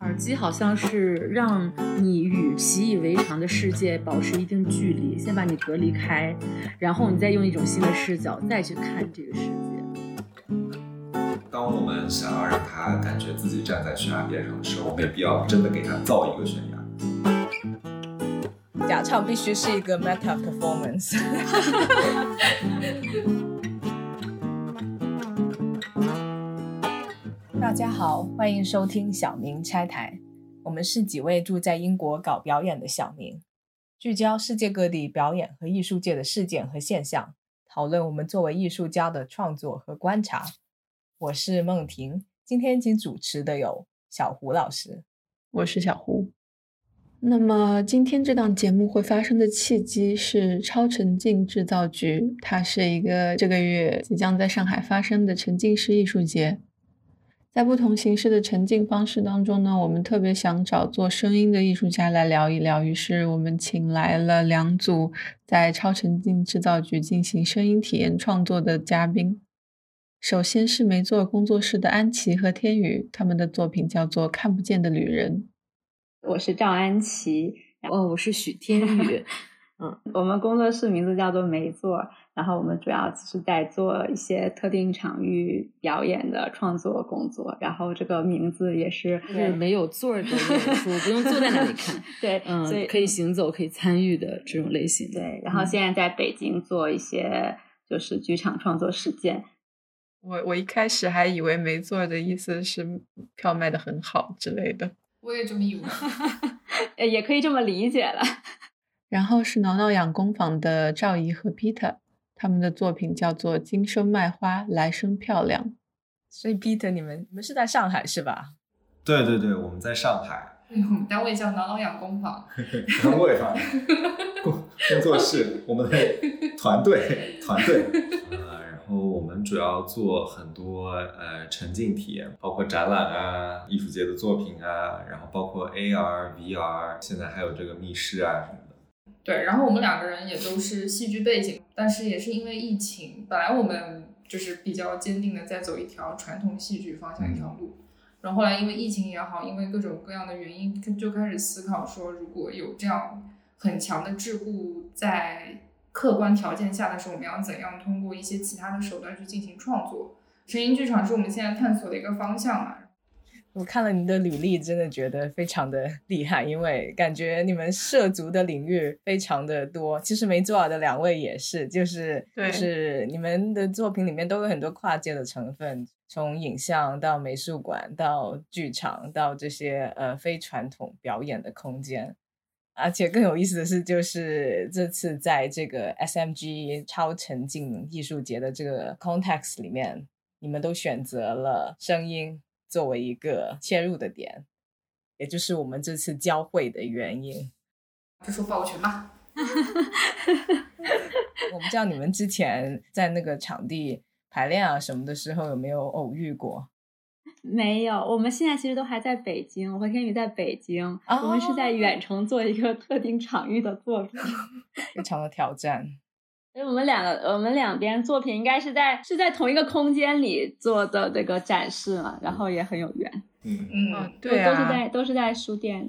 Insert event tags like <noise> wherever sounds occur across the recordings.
耳机好像是让你与习以为常的世界保持一定距离，先把你隔离开，然后你再用一种新的视角再去看这个世界。当我们想要让他感觉自己站在悬崖边上的时候，没必要真的给他造一个悬崖。假唱必须是一个 meta performance。<laughs> 家好，欢迎收听小明拆台。我们是几位住在英国搞表演的小明，聚焦世界各地表演和艺术界的事件和现象，讨论我们作为艺术家的创作和观察。我是梦婷，今天一起主持的有小胡老师，我是小胡。那么今天这档节目会发生的契机是超沉浸制造局，它是一个这个月即将在上海发生的沉浸式艺术节。在不同形式的沉浸方式当中呢，我们特别想找做声音的艺术家来聊一聊，于是我们请来了两组在超沉浸制造局进行声音体验创作的嘉宾。首先是梅座工作室的安琪和天宇，他们的作品叫做《看不见的旅人》。我是赵安琪，哦，我是许天宇，<laughs> 嗯，我们工作室名字叫做梅座。然后我们主要是在做一些特定场域表演的创作工作，然后这个名字也是是没有座的演出，不用坐在那里看，<laughs> 对，嗯，所以可以行走、可以参与的这种类型。对，然后现在在北京做一些就是剧场创作实践。我我一开始还以为没座的意思是票卖的很好之类的，我也这么以为，<laughs> 也可以这么理解了。<laughs> 然后是挠挠养工坊的赵怡和 Peter。他们的作品叫做《今生卖花，来生漂亮》。所以，Peter，你们你们是在上海是吧？对对对，我们在上海。<laughs> 我们单位叫挠挠痒工坊。<laughs> 单位哈，<laughs> 工工作室，我们的团队团队。呃，然后我们主要做很多呃沉浸体验，包括展览啊、艺术节的作品啊，然后包括 AR、VR，现在还有这个密室啊什么的。对，然后我们两个人也都是戏剧背景，但是也是因为疫情，本来我们就是比较坚定的在走一条传统戏剧方向一条路，然后后来因为疫情也好，因为各种各样的原因，就开始思考说，如果有这样很强的桎梏在客观条件下的时候，我们要怎样通过一些其他的手段去进行创作？声音剧场是我们现在探索的一个方向嘛。我看了你的履历，真的觉得非常的 <laughs> 厉害，因为感觉你们涉足的领域非常的多。其实没做好的两位也是，就是就是你们的作品里面都有很多跨界的成分，从影像到美术馆到剧场到这些呃非传统表演的空间。而且更有意思的是，就是这次在这个 SMG 超沉浸艺术节的这个 context 里面，你们都选择了声音。作为一个切入的点，也就是我们这次交汇的原因，就说抱拳吧。<laughs> 我不知道你们之前在那个场地排练啊什么的时候有没有偶遇过？没有，我们现在其实都还在北京，我和天宇在北京，我们是在远程做一个特定场域的作品，非常的挑战。因为我们两个，我们两边作品应该是在是在同一个空间里做的这个展示嘛，然后也很有缘。嗯嗯，对都是在都是在书店。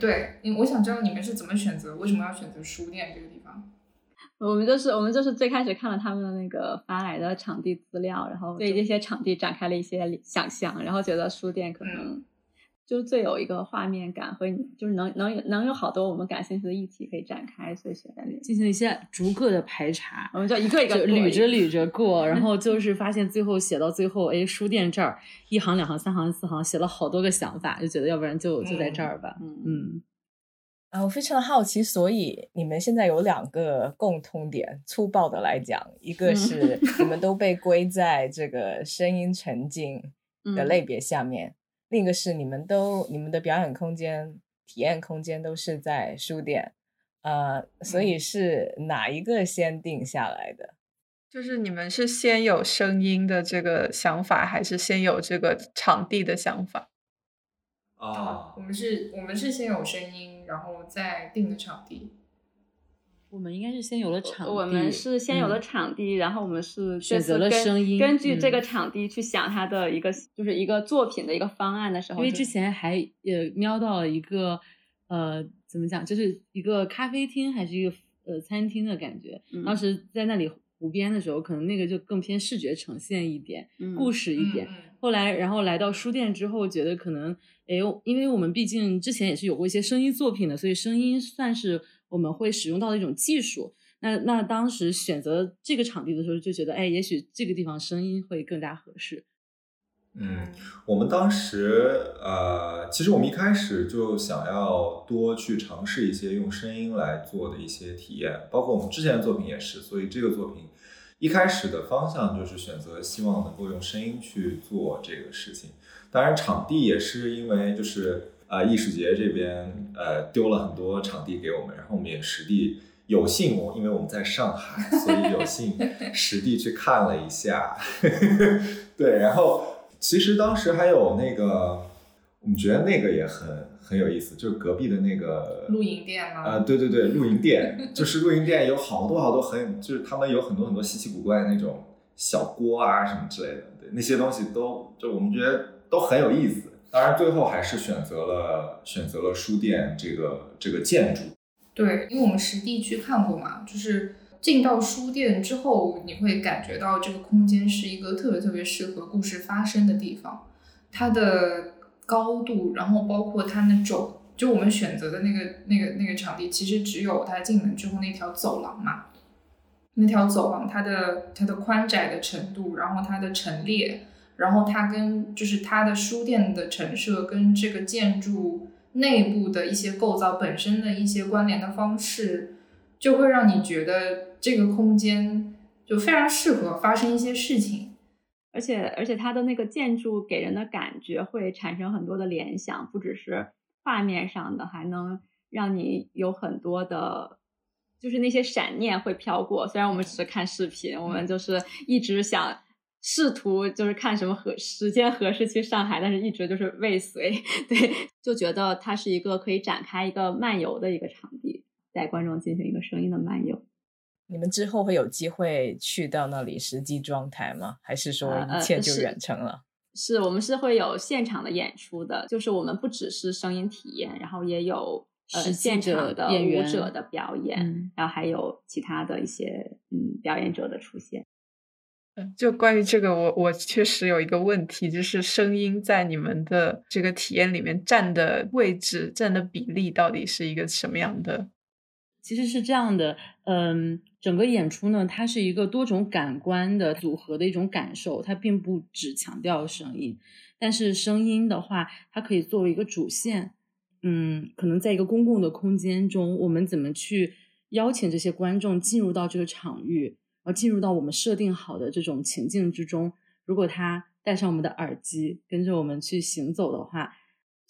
对，我想知道你们是怎么选择，为什么要选择书店这个地方？我们就是我们就是最开始看了他们的那个发来的场地资料，然后对这些场地展开了一些想象，然后觉得书店可能。就最有一个画面感和就是能能有能有好多我们感兴趣的议题可以展开，所以选在那进行一些逐个的排查，我们就一个一个捋着捋着过，然后 <laughs> 就是发现最后写到最后，哎，书店这儿一行两行三行四行写了好多个想法，就觉得要不然就就在这儿吧，嗯嗯。啊，我非常的好奇，所以你们现在有两个共通点，粗暴的来讲，一个是你们都被归在这个声音沉浸的类别下面。另一个是你们都你们的表演空间、体验空间都是在书店，呃，所以是哪一个先定下来的？就是你们是先有声音的这个想法，还是先有这个场地的想法？啊，我们是，我们是先有声音，然后再定的场地。我们应该是先有了场地，我们是先有了场地，然后我们是选择了声音，根据这个场地去想它的一个就是一个作品的一个方案的时候，因为之前还呃瞄到了一个呃怎么讲，就是一个咖啡厅还是一个呃餐厅的感觉，当时在那里。湖边的时候，可能那个就更偏视觉呈现一点，故事一点。后来，然后来到书店之后，觉得可能，哎，因为我们毕竟之前也是有过一些声音作品的，所以声音算是我们会使用到的一种技术。那那当时选择这个场地的时候，就觉得，哎，也许这个地方声音会更加合适。嗯，我们当时呃，其实我们一开始就想要多去尝试一些用声音来做的一些体验，包括我们之前的作品也是。所以这个作品一开始的方向就是选择希望能够用声音去做这个事情。当然，场地也是因为就是呃艺术节这边呃丢了很多场地给我们，然后我们也实地有幸我，因为我们在上海，所以有幸 <laughs> 实地去看了一下。<laughs> 对，然后。其实当时还有那个，我们觉得那个也很很有意思，就是隔壁的那个露营店吗？呃，对对对，露营店，就是露营店有好多好多很，就是他们有很多很多稀奇古怪的那种小锅啊什么之类的，对那些东西都就我们觉得都很有意思。当然最后还是选择了选择了书店这个这个建筑。对，因为我们实地去看过嘛，就是。进到书店之后，你会感觉到这个空间是一个特别特别适合故事发生的地方。它的高度，然后包括它那种，就我们选择的那个那个那个场地，其实只有它进门之后那条走廊嘛。那条走廊它的它的宽窄的程度，然后它的陈列，然后它跟就是它的书店的陈设跟这个建筑内部的一些构造本身的一些关联的方式。就会让你觉得这个空间就非常适合发生一些事情，而且而且它的那个建筑给人的感觉会产生很多的联想，不只是画面上的，还能让你有很多的，就是那些闪念会飘过。虽然我们只是看视频，我们就是一直想试图就是看什么合时间合适去上海，但是一直就是未遂。<laughs> 对，就觉得它是一个可以展开一个漫游的一个场地。带观众进行一个声音的漫游。你们之后会有机会去到那里实际装台吗？还是说一切就远程了？是我们是会有现场的演出的，就是我们不只是声音体验，然后也有呃现场的演舞者的表演，然后还有其他的一些嗯表演者的出现。就关于这个，我我确实有一个问题，就是声音在你们的这个体验里面占的位置、占的比例到底是一个什么样的？其实是这样的，嗯，整个演出呢，它是一个多种感官的组合的一种感受，它并不只强调声音，但是声音的话，它可以作为一个主线，嗯，可能在一个公共的空间中，我们怎么去邀请这些观众进入到这个场域，后进入到我们设定好的这种情境之中，如果他戴上我们的耳机，跟着我们去行走的话。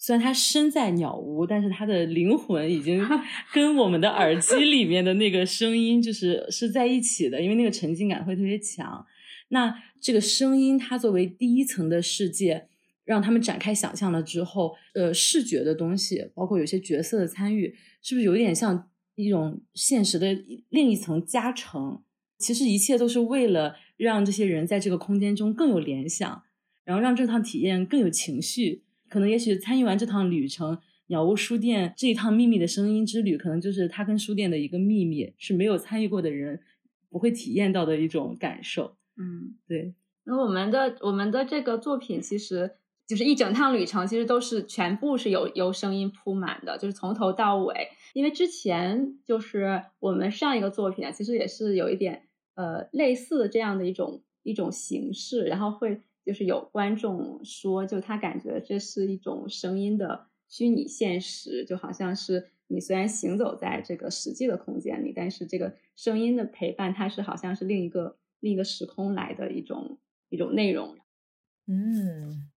虽然他身在鸟屋，但是他的灵魂已经 <laughs> 跟我们的耳机里面的那个声音就是是在一起的，因为那个沉浸感会特别强。那这个声音它作为第一层的世界，让他们展开想象了之后，呃，视觉的东西，包括有些角色的参与，是不是有点像一种现实的另一层加成？其实一切都是为了让这些人在这个空间中更有联想，然后让这趟体验更有情绪。可能也许参与完这趟旅程，鸟屋书店这一趟秘密的声音之旅，可能就是它跟书店的一个秘密，是没有参与过的人不会体验到的一种感受。嗯，对。那我们的我们的这个作品，其实就是一整趟旅程，其实都是全部是由由声音铺满的，就是从头到尾。因为之前就是我们上一个作品啊，其实也是有一点呃类似这样的一种一种形式，然后会。就是有观众说，就他感觉这是一种声音的虚拟现实，就好像是你虽然行走在这个实际的空间里，但是这个声音的陪伴，它是好像是另一个另一个时空来的一种一种内容。嗯，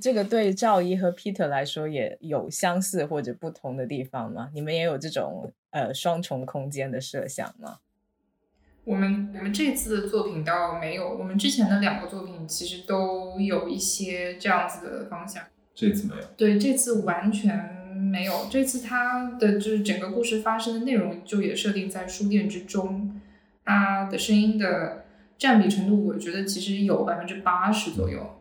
这个对赵一和 Peter 来说也有相似或者不同的地方吗？你们也有这种呃双重空间的设想吗？我们我们这次的作品倒没有，我们之前的两个作品其实都有一些这样子的方向。这次没有。对，这次完全没有，这次它的就是整个故事发生的内容就也设定在书店之中，它的声音的占比程度，我觉得其实有百分之八十左右。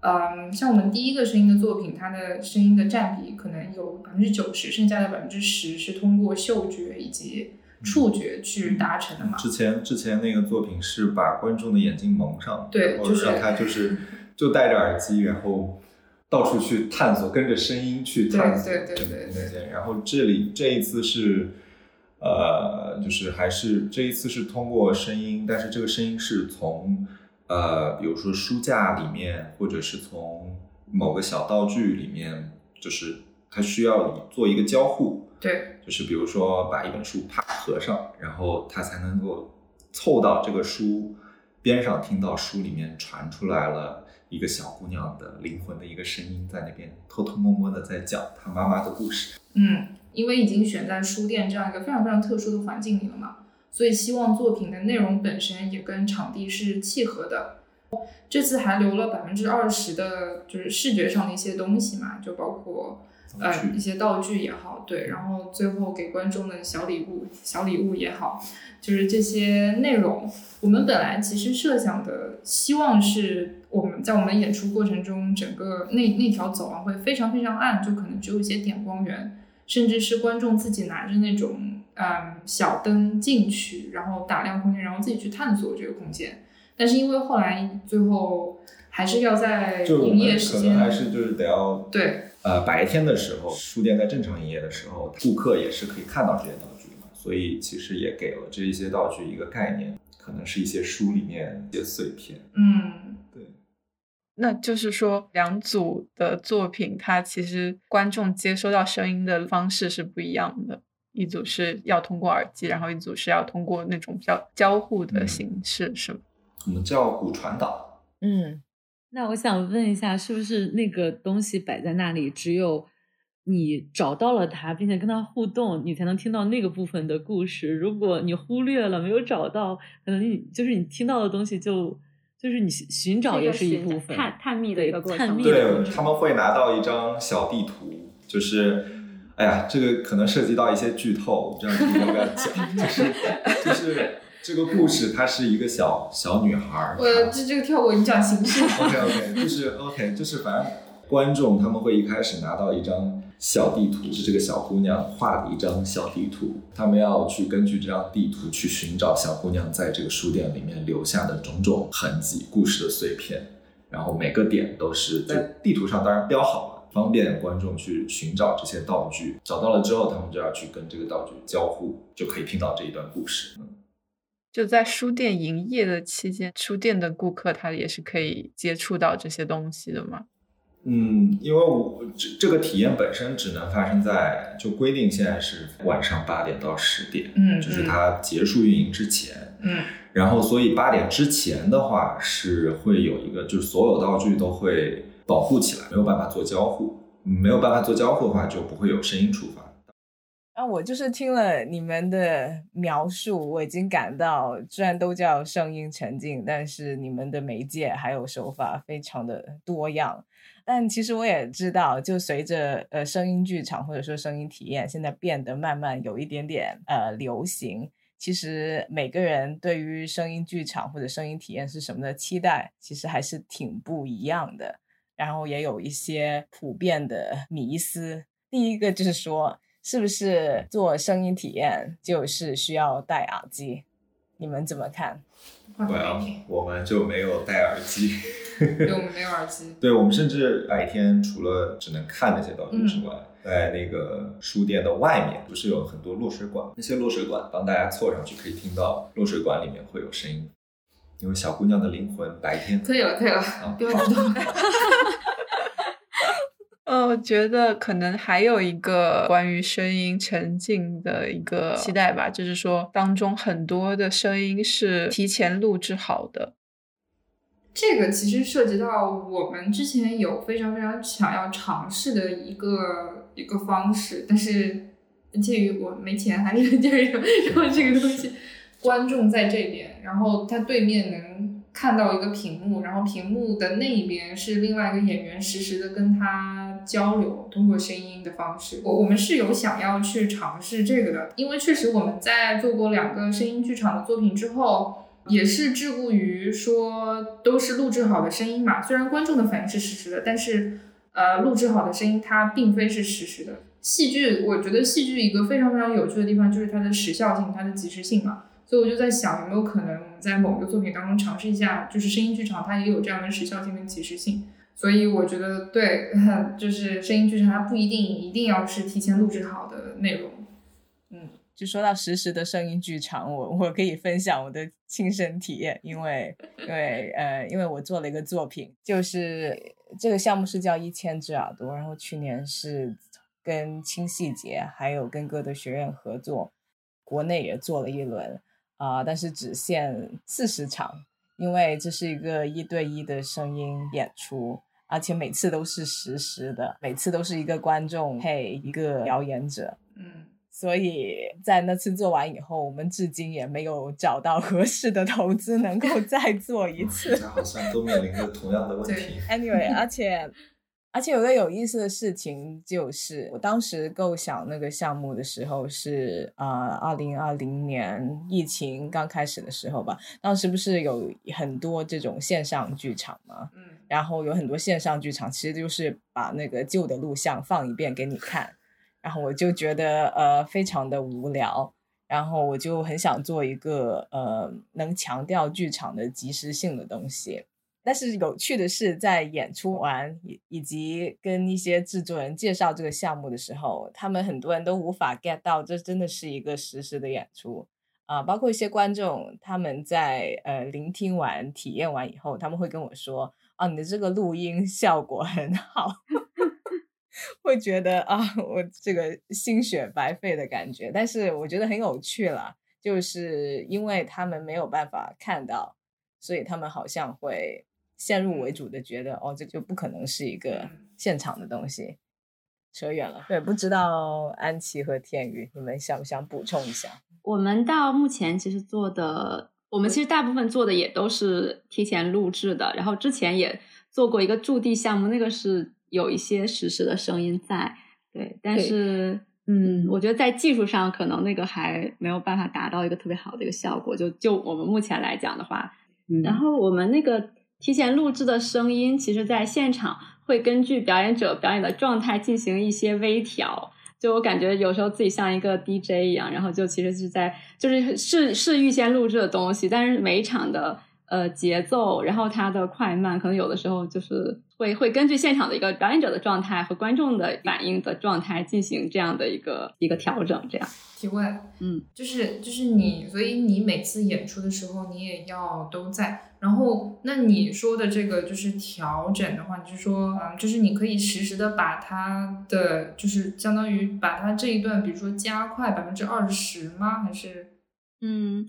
嗯，像我们第一个声音的作品，它的声音的占比可能有百分之九十，剩下的百分之十是通过嗅觉以及触觉去达成的嘛。之前之前那个作品是把观众的眼睛蒙上，对，就是让他就是 <laughs> 就戴着耳机，然后到处去探索，跟着声音去探索对对对对对。然后这里这一次是，呃，就是还是这一次是通过声音，但是这个声音是从。呃，比如说书架里面，或者是从某个小道具里面，就是它需要做一个交互，对，就是比如说把一本书啪合上，然后他才能够凑到这个书边上，听到书里面传出来了一个小姑娘的灵魂的一个声音，在那边偷偷摸摸的在讲她妈妈的故事。嗯，因为已经选在书店这样一个非常非常特殊的环境里了嘛。所以希望作品的内容本身也跟场地是契合的。这次还留了百分之二十的，就是视觉上的一些东西嘛，就包括呃一些道具也好，对，然后最后给观众的小礼物、小礼物也好，就是这些内容。我们本来其实设想的，希望是我们在我们演出过程中，整个那那条走廊会非常非常暗，就可能只有一些点光源，甚至是观众自己拿着那种。嗯，小灯进去，然后打亮空间，然后自己去探索这个空间。但是因为后来最后还是要在营业时间，还是就是得要对呃白天的时候，书店在正常营业的时候，顾客也是可以看到这些道具的嘛。所以其实也给了这一些道具一个概念，可能是一些书里面一些碎片。嗯，对。那就是说，两组的作品，它其实观众接收到声音的方式是不一样的。一组是要通过耳机，然后一组是要通过那种比较交互的形式，是吗？我们叫骨传导。嗯，那我想问一下，是不是那个东西摆在那里，只有你找到了它，并且跟它互动，你才能听到那个部分的故事？如果你忽略了，没有找到，可能你就是你听到的东西，就就是你寻找也是一部分探探秘的一个过程。对，他们会拿到一张小地图，就是。哎呀，这个可能涉及到一些剧透，我不知道你要不要讲。就是就是这个故事，她是一个小小女孩。我这这个跳过，你讲形式。<laughs> OK OK，就是 OK，就是反正观众他们会一开始拿到一张小地图，是这个小姑娘画的一张小地图，他们要去根据这张地图去寻找小姑娘在这个书店里面留下的种种痕迹、故事的碎片，然后每个点都是在地图上当然标好了。方便观众去寻找这些道具，找到了之后，他们就要去跟这个道具交互，就可以听到这一段故事。嗯，就在书店营业的期间，书店的顾客他也是可以接触到这些东西的吗？嗯，因为我这这个体验本身只能发生在就规定现在是晚上八点到十点，嗯，就是它结束运营之前，嗯，然后所以八点之前的话是会有一个，就是所有道具都会。保护起来，没有办法做交互，没有办法做交互的话，就不会有声音触发。啊，我就是听了你们的描述，我已经感到，虽然都叫声音沉浸，但是你们的媒介还有手法非常的多样。但其实我也知道，就随着呃声音剧场或者说声音体验现在变得慢慢有一点点呃流行，其实每个人对于声音剧场或者声音体验是什么的期待，其实还是挺不一样的。然后也有一些普遍的迷思。第一个就是说，是不是做声音体验就是需要戴耳机？你们怎么看？对啊，我们就没有戴耳机。对，我们没有耳机。对，我们甚至白天除了只能看那些道具之外，在那个书店的外面，不是有很多落水管？那些落水管帮大家凑上去，可以听到落水管里面会有声音。因为小姑娘的灵魂白天可以了，可以了，不要知道。呃，我觉得可能还有一个关于声音沉浸的一个期待吧，就是说当中很多的声音是提前录制好的。这个其实涉及到我们之前有非常非常想要尝试的一个一个方式，但是鉴于我没钱，还是 <laughs> 就是说这个东西。<laughs> 观众在这边，然后他对面能看到一个屏幕，然后屏幕的那一边是另外一个演员实时的跟他交流，通过声音的方式。我我们是有想要去尝试这个的，因为确实我们在做过两个声音剧场的作品之后，也是桎梏于说都是录制好的声音嘛。虽然观众的反应是实时的，但是呃，录制好的声音它并非是实时的。戏剧，我觉得戏剧一个非常非常有趣的地方就是它的时效性，它的即时性嘛。所以我就在想，有没有可能我们在某个作品当中尝试一下，就是声音剧场它也有这样的时效性跟即时性。所以我觉得对，<laughs> 就是声音剧场它不一定一定要是提前录制好的内容。嗯，就说到实时的声音剧场，我我可以分享我的亲身体验，因为因为呃，因为我做了一个作品，就是这个项目是叫一千只耳朵，然后去年是跟轻细节还有跟歌德学院合作，国内也做了一轮。啊，但是只限四十场，因为这是一个一对一的声音演出，而且每次都是实时的，每次都是一个观众配一个表演者。嗯，所以在那次做完以后，我们至今也没有找到合适的投资能够再做一次。好像都面临着同样的问题。<laughs> Anyway，而且。而且有个有意思的事情，就是我当时构想那个项目的时候是啊，二零二零年疫情刚开始的时候吧。当时不是有很多这种线上剧场吗？嗯，然后有很多线上剧场，其实就是把那个旧的录像放一遍给你看。然后我就觉得呃非常的无聊，然后我就很想做一个呃能强调剧场的及时性的东西。但是有趣的是，在演出完以以及跟一些制作人介绍这个项目的时候，他们很多人都无法 get 到这真的是一个实时的演出啊！包括一些观众，他们在呃聆听完、体验完以后，他们会跟我说：“啊，你的这个录音效果很好。<laughs> ”会觉得啊，我这个心血白费的感觉。但是我觉得很有趣了，就是因为他们没有办法看到，所以他们好像会。先入为主的觉得哦，这就不可能是一个现场的东西，扯远了。对，不知道安琪和天宇，你们想不想补充一下？我们到目前其实做的，我们其实大部分做的也都是提前录制的。然后之前也做过一个驻地项目，那个是有一些实时的声音在。对，但是嗯，我觉得在技术上可能那个还没有办法达到一个特别好的一个效果。就就我们目前来讲的话，然后我们那个。提前录制的声音，其实在现场会根据表演者表演的状态进行一些微调。就我感觉有时候自己像一个 DJ 一样，然后就其实是在就是是是预先录制的东西，但是每一场的呃节奏，然后它的快慢，可能有的时候就是。会会根据现场的一个表演者的状态和观众的反应的状态进行这样的一个一个调整，这样。提问，嗯，就是就是你，所以你每次演出的时候你也要都在。然后，那你说的这个就是调整的话，你是说，嗯，就是你可以实时的把它的，就是相当于把它这一段，比如说加快百分之二十吗？还是？嗯，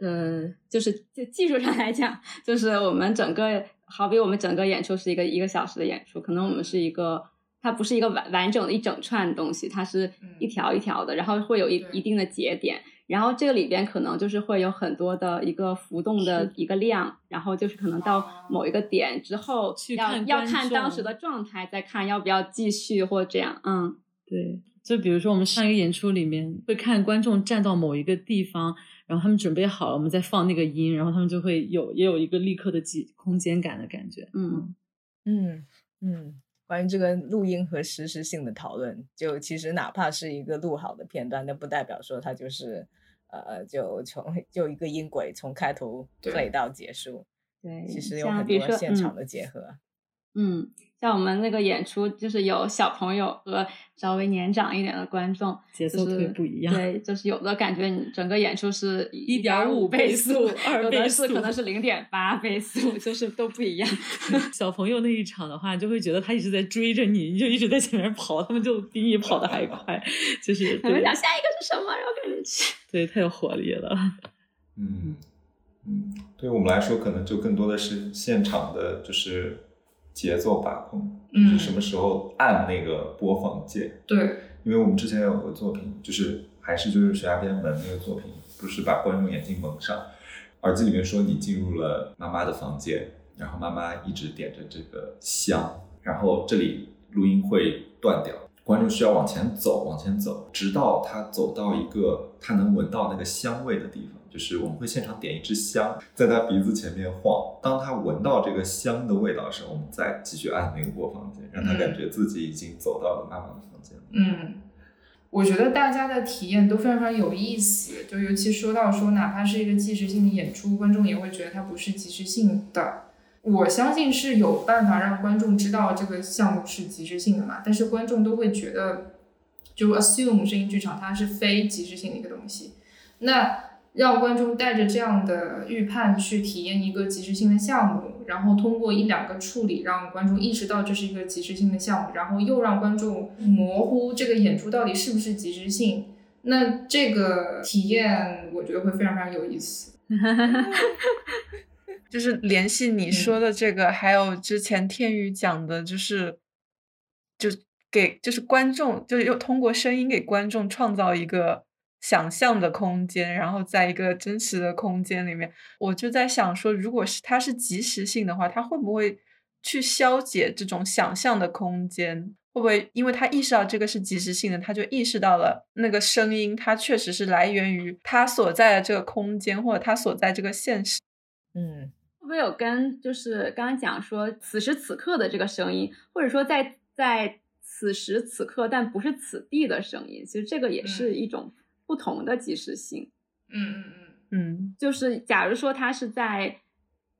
呃，就是就技术上来讲，就是我们整个。好比我们整个演出是一个一个小时的演出，可能我们是一个，它不是一个完完整的一整串东西，它是一条一条的，然后会有一一定的节点，然后这个里边可能就是会有很多的一个浮动的一个量，然后就是可能到某一个点之后，要要看当时的状态，再看要不要继续或这样，嗯，对，就比如说我们上一个演出里面会看观众站到某一个地方。然后他们准备好了，我们再放那个音，然后他们就会有也有一个立刻的几空间感的感觉。嗯嗯嗯，关于这个录音和实时性的讨论，就其实哪怕是一个录好的片段，那不代表说它就是呃，就从就一个音轨从开头 play 到结束。对，其实有很多现场的结合。嗯。像我们那个演出，就是有小朋友和稍微年长一点的观众，节奏特别不一样。对，就是有的感觉你整个演出是一点五倍速，有的速可能是零点八倍速，<laughs> 就是都不一样。<laughs> 小朋友那一场的话，就会觉得他一直在追着你，你就一直在前面跑，他们就比你跑的还快。就是他们讲下一个是什么，然后赶紧去。<laughs> 对，太有活力了。嗯嗯，对我们来说，可能就更多的是现场的，就是。节奏把控，就是什么时候按那个播放键。对，因为我们之前有个作品，就是还是就是悬崖边门那个作品，不是把观众眼睛蒙上，耳机里面说你进入了妈妈的房间，然后妈妈一直点着这个香，然后这里录音会断掉，观众需要往前走，往前走，直到他走到一个他能闻到那个香味的地方。就是我们会现场点一支香，在他鼻子前面晃，当他闻到这个香的味道的时候，我们再继续按那个播放键，让他感觉自己已经走到了妈妈的房间。嗯，我觉得大家的体验都非常非常有意思，就尤其说到说，哪怕是一个即时性的演出，观众也会觉得它不是即时性的。我相信是有办法让观众知道这个项目是即时性的嘛，但是观众都会觉得，就 assume 声音剧场它是非即时性的一个东西，那。让观众带着这样的预判去体验一个即时性的项目，然后通过一两个处理让观众意识到这是一个即时性的项目，然后又让观众模糊这个演出到底是不是即时性。那这个体验我觉得会非常非常有意思。<laughs> 就是联系你说的这个，还有之前天宇讲的，就是就给就是观众，就是又通过声音给观众创造一个。想象的空间，然后在一个真实的空间里面，我就在想说，如果是它是即时性的话，它会不会去消解这种想象的空间？会不会因为他意识到这个是即时性的，他就意识到了那个声音，它确实是来源于他所在的这个空间，或者他所在这个现实？嗯，会不会有跟就是刚刚讲说此时此刻的这个声音，或者说在在此时此刻但不是此地的声音？其实这个也是一种。不同的即时性，嗯嗯嗯嗯，就是假如说它是在，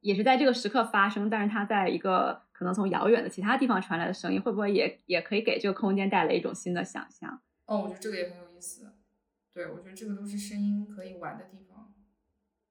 也是在这个时刻发生，但是它在一个可能从遥远的其他地方传来的声音，会不会也也可以给这个空间带来一种新的想象？哦，我觉得这个也很有意思。对，我觉得这个都是声音可以玩的地方。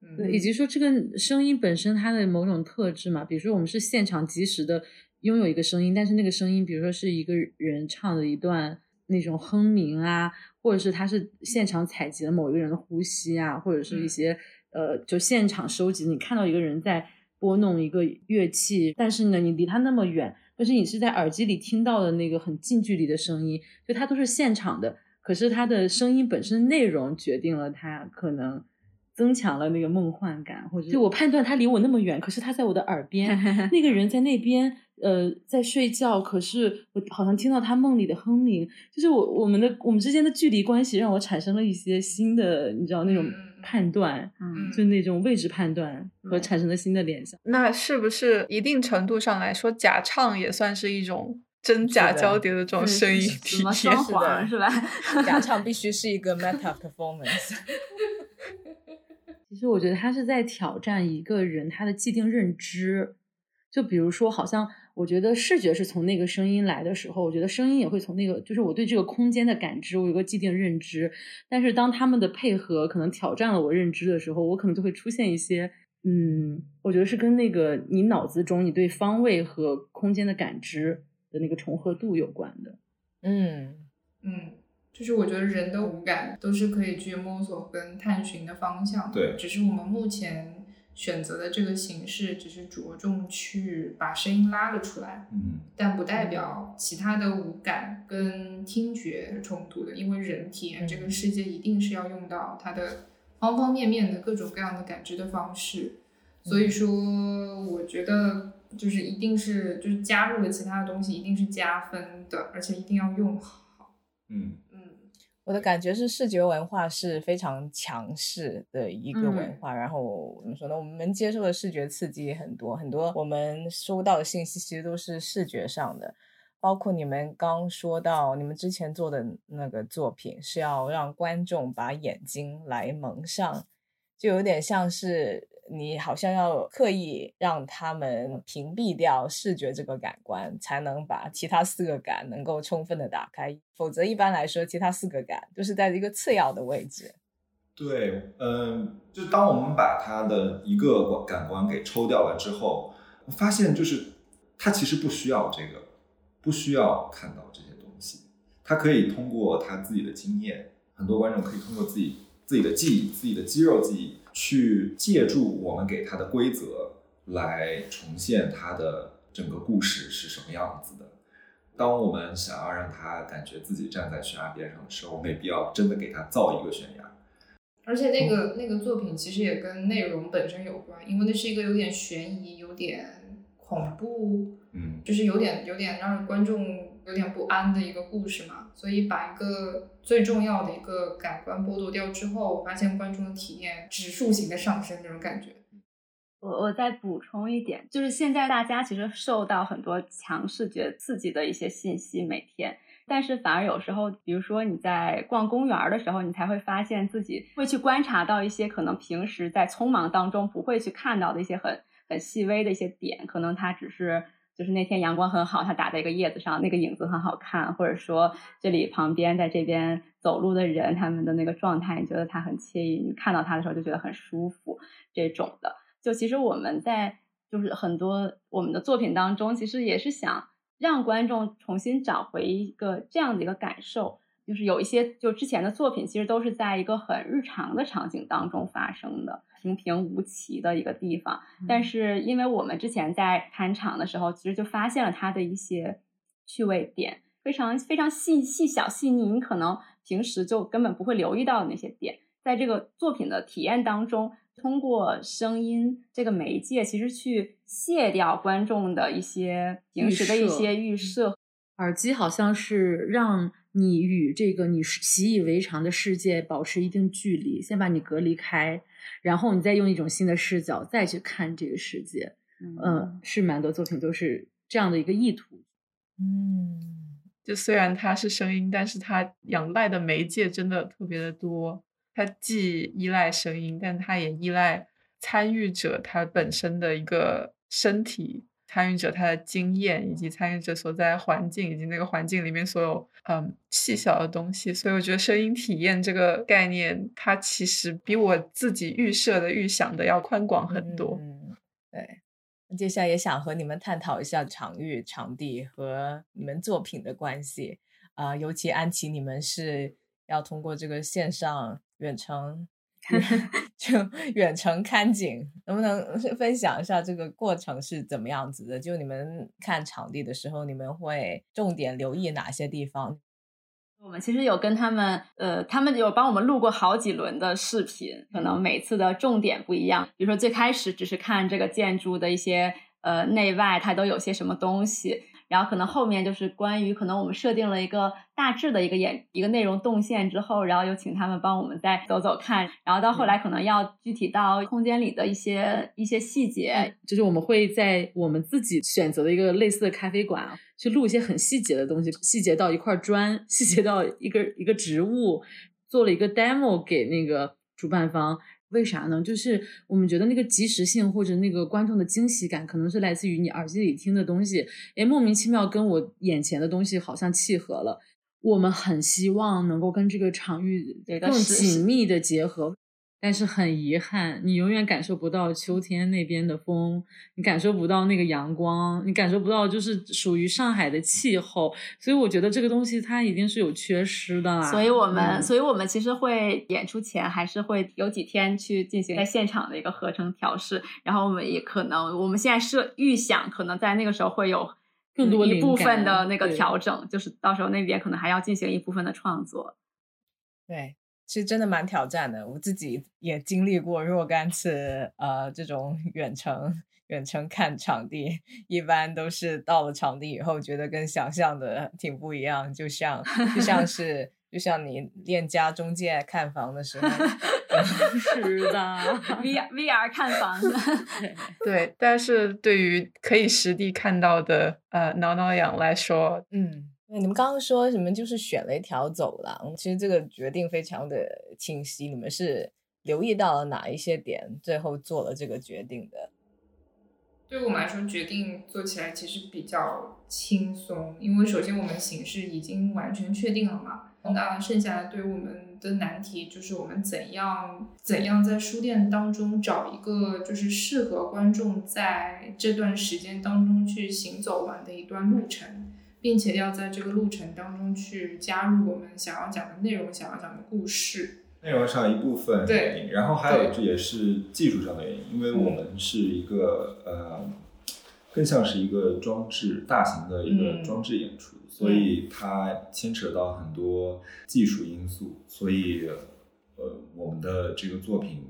嗯，对，以及说这个声音本身它的某种特质嘛，比如说我们是现场即时的拥有一个声音，但是那个声音，比如说是一个人唱的一段那种哼鸣啊。或者是他是现场采集了某一个人的呼吸啊，或者是一些呃，就现场收集。你看到一个人在拨弄一个乐器，但是呢，你离他那么远，但是你是在耳机里听到的那个很近距离的声音，就它都是现场的。可是它的声音本身内容决定了它可能增强了那个梦幻感，或者就我判断他离我那么远，可是他在我的耳边，<laughs> 那个人在那边。呃，在睡觉，可是我好像听到他梦里的哼鸣，就是我我们的我们之间的距离关系让我产生了一些新的，你知道那种判断，嗯，就那种位置判断和产生了新的联想。那是不是一定程度上来说，假唱也算是一种真假交叠的这种声音体验？双簧是吧？假唱必须是一个 meta performance。<laughs> 其实我觉得他是在挑战一个人他的既定认知，就比如说好像。我觉得视觉是从那个声音来的时候，我觉得声音也会从那个，就是我对这个空间的感知，我有个既定认知。但是当他们的配合可能挑战了我认知的时候，我可能就会出现一些，嗯，我觉得是跟那个你脑子中你对方位和空间的感知的那个重合度有关的。嗯嗯，就是我觉得人的五感都是可以去摸索跟探寻的方向。对，只是我们目前。选择的这个形式只是着重去把声音拉了出来，嗯，但不代表其他的五感跟听觉是冲突的，因为人体验这个世界一定是要用到它的方方面面的各种各样的感知的方式，所以说我觉得就是一定是就是加入了其他的东西一定是加分的，而且一定要用好，嗯。我的感觉是，视觉文化是非常强势的一个文化。然后怎么说呢？我们接受的视觉刺激也很多，很多我们收到的信息其实都是视觉上的。包括你们刚说到，你们之前做的那个作品是要让观众把眼睛来蒙上，就有点像是。你好像要刻意让他们屏蔽掉视觉这个感官，才能把其他四个感能够充分的打开。否则，一般来说，其他四个感都是在一个次要的位置。对，嗯，就当我们把它的一个感官给抽掉了之后，发现就是他其实不需要这个，不需要看到这些东西，他可以通过他自己的经验，很多观众可以通过自己自己的记忆、自己的肌肉记忆。去借助我们给他的规则来重现他的整个故事是什么样子的。当我们想要让他感觉自己站在悬崖边上的时候，没必要真的给他造一个悬崖。而且那个那个作品其实也跟内容本身有关，因为那是一个有点悬疑、有点恐怖，嗯，就是有点有点让观众有点不安的一个故事嘛，所以把一个最重要的一个感官剥夺掉之后，我发现观众的体验指数型的上升，那种感觉。我我再补充一点，就是现在大家其实受到很多强视觉刺激的一些信息，每天，但是反而有时候，比如说你在逛公园的时候，你才会发现自己会去观察到一些可能平时在匆忙当中不会去看到的一些很很细微的一些点，可能它只是。就是那天阳光很好，它打在一个叶子上，那个影子很好看，或者说这里旁边在这边走路的人，他们的那个状态，你觉得他很惬意，你看到他的时候就觉得很舒服，这种的。就其实我们在就是很多我们的作品当中，其实也是想让观众重新找回一个这样的一个感受。就是有一些就之前的作品，其实都是在一个很日常的场景当中发生的，平平无奇的一个地方。但是因为我们之前在看场的时候，其实就发现了它的一些趣味点，非常非常细细小细腻，你可能平时就根本不会留意到的那些点，在这个作品的体验当中，通过声音这个媒介，其实去卸掉观众的一些平时的一些预设。耳机好像是让。你与这个你习以为常的世界保持一定距离，先把你隔离开，然后你再用一种新的视角再去看这个世界。嗯，是蛮多作品都是这样的一个意图。嗯，就虽然它是声音，但是它仰赖的媒介真的特别的多。它既依赖声音，但它也依赖参与者他本身的一个身体。参与者他的经验，以及参与者所在环境，以及那个环境里面所有嗯细小的东西，所以我觉得声音体验这个概念，它其实比我自己预设的、预想的要宽广很多。嗯，对。那接下来也想和你们探讨一下场域、场地和你们作品的关系啊，尤其安琪，你们是要通过这个线上远程。<laughs> 就远程看景，能不能分享一下这个过程是怎么样子的？就你们看场地的时候，你们会重点留意哪些地方？我们其实有跟他们，呃，他们有帮我们录过好几轮的视频，可能每次的重点不一样。比如说最开始只是看这个建筑的一些呃内外，它都有些什么东西。然后可能后面就是关于可能我们设定了一个大致的一个演一个内容动线之后，然后又请他们帮我们再走走看，然后到后来可能要具体到空间里的一些一些细节，就是我们会在我们自己选择的一个类似的咖啡馆去录一些很细节的东西，细节到一块砖，细节到一个一个植物，做了一个 demo 给那个主办方。为啥呢？就是我们觉得那个及时性或者那个观众的惊喜感，可能是来自于你耳机里听的东西，哎，莫名其妙跟我眼前的东西好像契合了。我们很希望能够跟这个场域更紧密的结合。但是很遗憾，你永远感受不到秋天那边的风，你感受不到那个阳光，你感受不到就是属于上海的气候，所以我觉得这个东西它一定是有缺失的。所以我们，所以我们其实会演出前还是会有几天去进行在现场的一个合成调试，然后我们也可能，我们现在设预想，可能在那个时候会有更多一部分的那个调整，就是到时候那边可能还要进行一部分的创作。对。其实真的蛮挑战的，我自己也经历过若干次，呃，这种 <laughs> 远程远程看场地，一般都是到了场地以后，觉得跟想象的挺不一样，就像就像是就像你链家中介看房的时候 <laughs> <laughs> 是的，V V R 看房的，对，但是对于可以实地看到的呃挠挠痒来说，嗯。你们刚刚说什么？就是选了一条走廊，其实这个决定非常的清晰。你们是留意到了哪一些点，最后做了这个决定的？对我们来说，决定做起来其实比较轻松，因为首先我们形式已经完全确定了嘛。那剩下的对于我们的难题就是我们怎样怎样在书店当中找一个就是适合观众在这段时间当中去行走完的一段路程。并且要在这个路程当中去加入我们想要讲的内容，想要讲的故事。内容上一部分对，然后还有这也是技术上的原因，因为我们是一个呃，更像是一个装置，大型的一个装置演出，所以它牵扯到很多技术因素，所以呃，我们的这个作品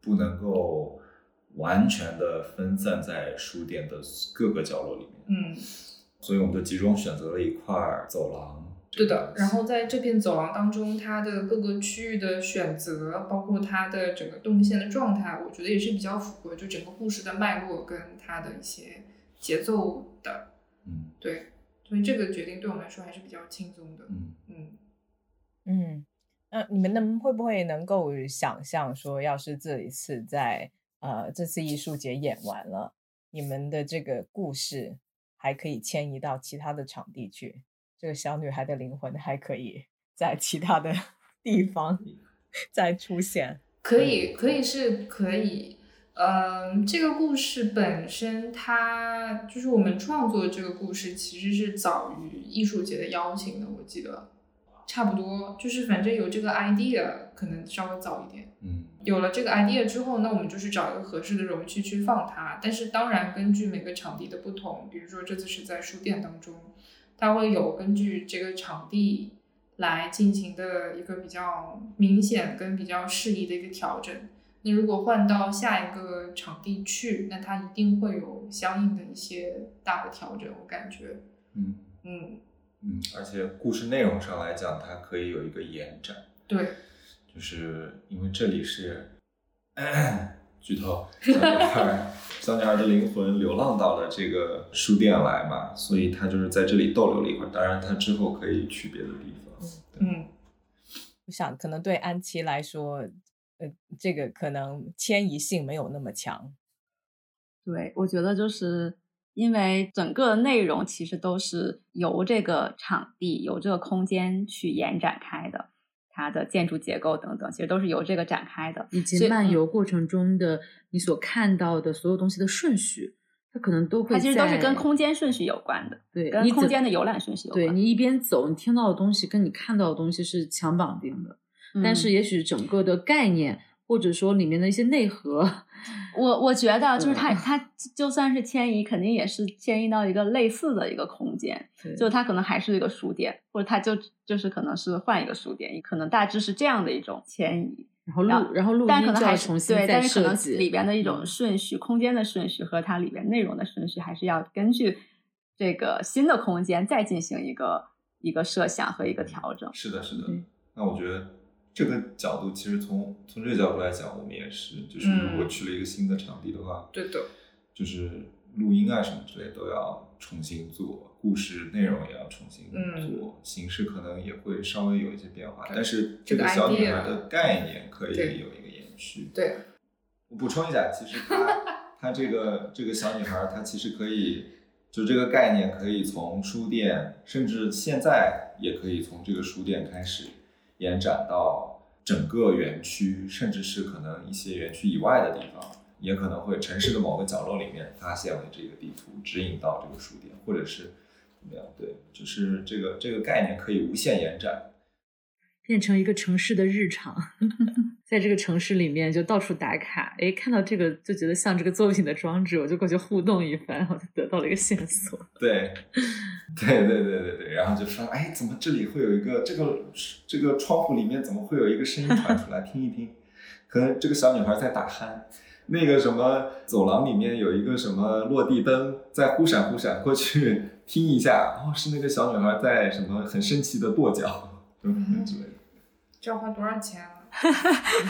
不能够完全的分散在书店的各个角落里面。嗯。所以我们就集中选择了一块走廊。对的，然后在这片走廊当中，它的各个区域的选择，包括它的整个动线的状态，我觉得也是比较符合就整个故事的脉络跟它的一些节奏的。嗯，对，所以这个决定对我们来说还是比较轻松的。嗯嗯嗯，那你们能会不会能够想象说，要是这一次在呃这次艺术节演完了，你们的这个故事还可以迁移到其他的场地去？这个小女孩的灵魂还可以在其他的 <laughs> 地方再出现，可以，可以是可以。嗯，这个故事本身，它就是我们创作这个故事，其实是早于艺术节的邀请的。我记得差不多，就是反正有这个 idea，可能稍微早一点。嗯，有了这个 idea 之后，那我们就是找一个合适的容器去放它。但是当然，根据每个场地的不同，比如说这次是在书店当中。它会有根据这个场地来进行的一个比较明显跟比较适宜的一个调整。那如果换到下一个场地去，那它一定会有相应的一些大的调整。我感觉，嗯嗯嗯，而且故事内容上来讲，它可以有一个延展。对，就是因为这里是。剧透，小女孩，小女孩的灵魂流浪到了这个书店来嘛，所以她就是在这里逗留了一会儿。当然，她之后可以去别的地方。嗯，我想可能对安琪来说，呃，这个可能迁移性没有那么强。对，我觉得就是因为整个内容其实都是由这个场地、由这个空间去延展开的。它的建筑结构等等，其实都是由这个展开的，以及漫游过程中的你所看到的所有东西的顺序，它可能都会，它其实都是跟空间顺序有关的，对，跟空间的游览顺序有关。对你一边走，你听到的东西跟你看到的东西是强绑定的，但是也许整个的概念。或者说里面的一些内核，我我觉得就是它它就算是迁移，肯定也是迁移到一个类似的一个空间，就它可能还是一个书店，或者它就就是可能是换一个书店，可能大致是这样的一种迁移。然后录然后录音再重新对，但是可能计里边的一种顺序，空间的顺序和它里边内容的顺序，还是要根据这个新的空间再进行一个一个设想和一个调整。是的，是的。那我觉得。这个角度其实从从这个角度来讲，我们也是，就是如果去了一个新的场地的话，对的，就是录音啊什么之类都要重新做，故事内容也要重新做，形式可能也会稍微有一些变化，但是这个小女孩的概念可以有一个延续。对，我补充一下，其实她 <laughs> 她这个这个小女孩，她其实可以，就这个概念可以从书店，甚至现在也可以从这个书店开始。延展到整个园区，甚至是可能一些园区以外的地方，也可能会城市的某个角落里面发现了这个地图，指引到这个书店，或者是怎么样？对，就是这个这个概念可以无限延展。变成一个城市的日常，<laughs> 在这个城市里面就到处打卡，哎，看到这个就觉得像这个作品的装置，我就过去互动一番，然后就得到了一个线索。对，对对对对对，然后就说，哎，怎么这里会有一个这个这个窗户里面怎么会有一个声音传出来？<laughs> 听一听，可能这个小女孩在打鼾。那个什么走廊里面有一个什么落地灯在忽闪忽闪，过去 <laughs> 听一下，哦，是那个小女孩在什么很神奇的跺脚。嗯之类的，这要花多少钱啊？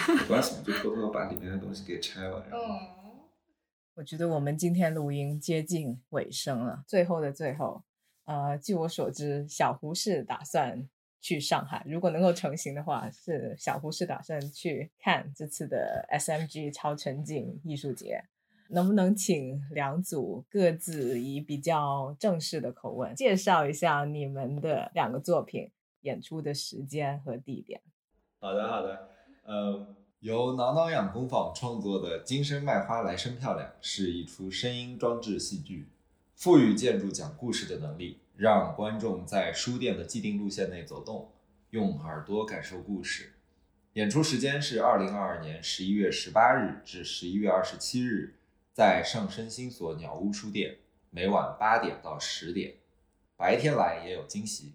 没关系，就偷偷把里面的东西给拆了。嗯，我觉得我们今天录音接近尾声了，最后的最后，呃，据我所知，小胡是打算去上海，如果能够成行的话，是小胡是打算去看这次的 SMG 超沉浸艺术节。能不能请两组各自以比较正式的口吻介绍一下你们的两个作品？演出的时间和地点。好的，好的。呃，由挠挠痒工坊创作的《今生卖花来生漂亮》是一出声音装置戏剧，赋予建筑讲故事的能力，让观众在书店的既定路线内走动，用耳朵感受故事。演出时间是二零二二年十一月十八日至十一月二十七日，在上升新所鸟屋书店，每晚八点到十点，白天来也有惊喜。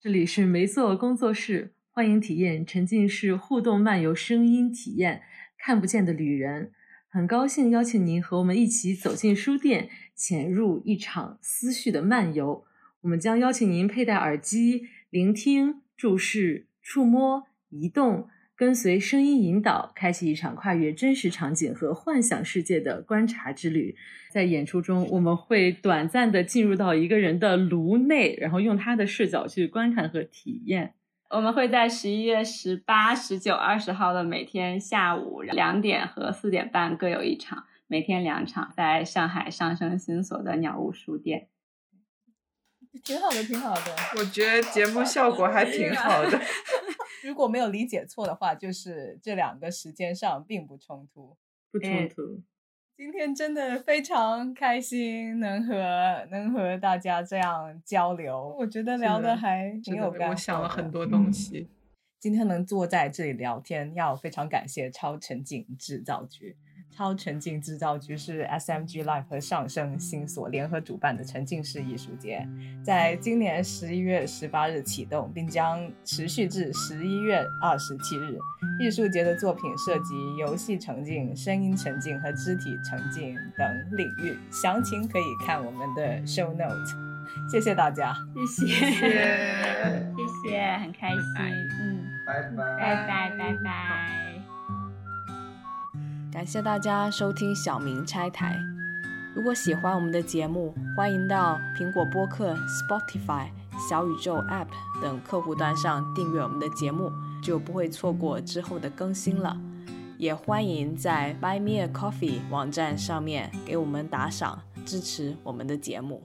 这里是梅座工作室，欢迎体验沉浸式互动漫游声音体验。看不见的旅人，很高兴邀请您和我们一起走进书店，潜入一场思绪的漫游。我们将邀请您佩戴耳机，聆听、注视、触摸、移动。跟随声音引导，开启一场跨越真实场景和幻想世界的观察之旅。在演出中，我们会短暂的进入到一个人的颅内，然后用他的视角去观看和体验。我们会在十一月十八、十九、二十号的每天下午两点和四点半各有一场，每天两场，在上海上升新所的鸟屋书店。挺好的，挺好的。我觉得节目效果还挺好的。<laughs> 如果没有理解错的话，就是这两个时间上并不冲突，不冲突。今天真的非常开心，能和能和大家这样交流，我觉得聊的还挺有感。我想了很多东西。今天能坐在这里聊天，要非常感谢超沉浸制造局。超沉浸制造局是 SMG Life 和上升新所联合主办的沉浸式艺术节，在今年十一月十八日启动，并将持续至十一月二十七日。艺术节的作品涉及游戏沉浸、声音沉浸和肢体沉浸等领域，详情可以看我们的 Show Note。谢谢大家，谢谢，谢谢，很开心，嗯，拜拜，拜拜，拜拜。感谢大家收听小明拆台。如果喜欢我们的节目，欢迎到苹果播客、Spotify、小宇宙 App 等客户端上订阅我们的节目，就不会错过之后的更新了。也欢迎在 Buy Me a Coffee 网站上面给我们打赏，支持我们的节目。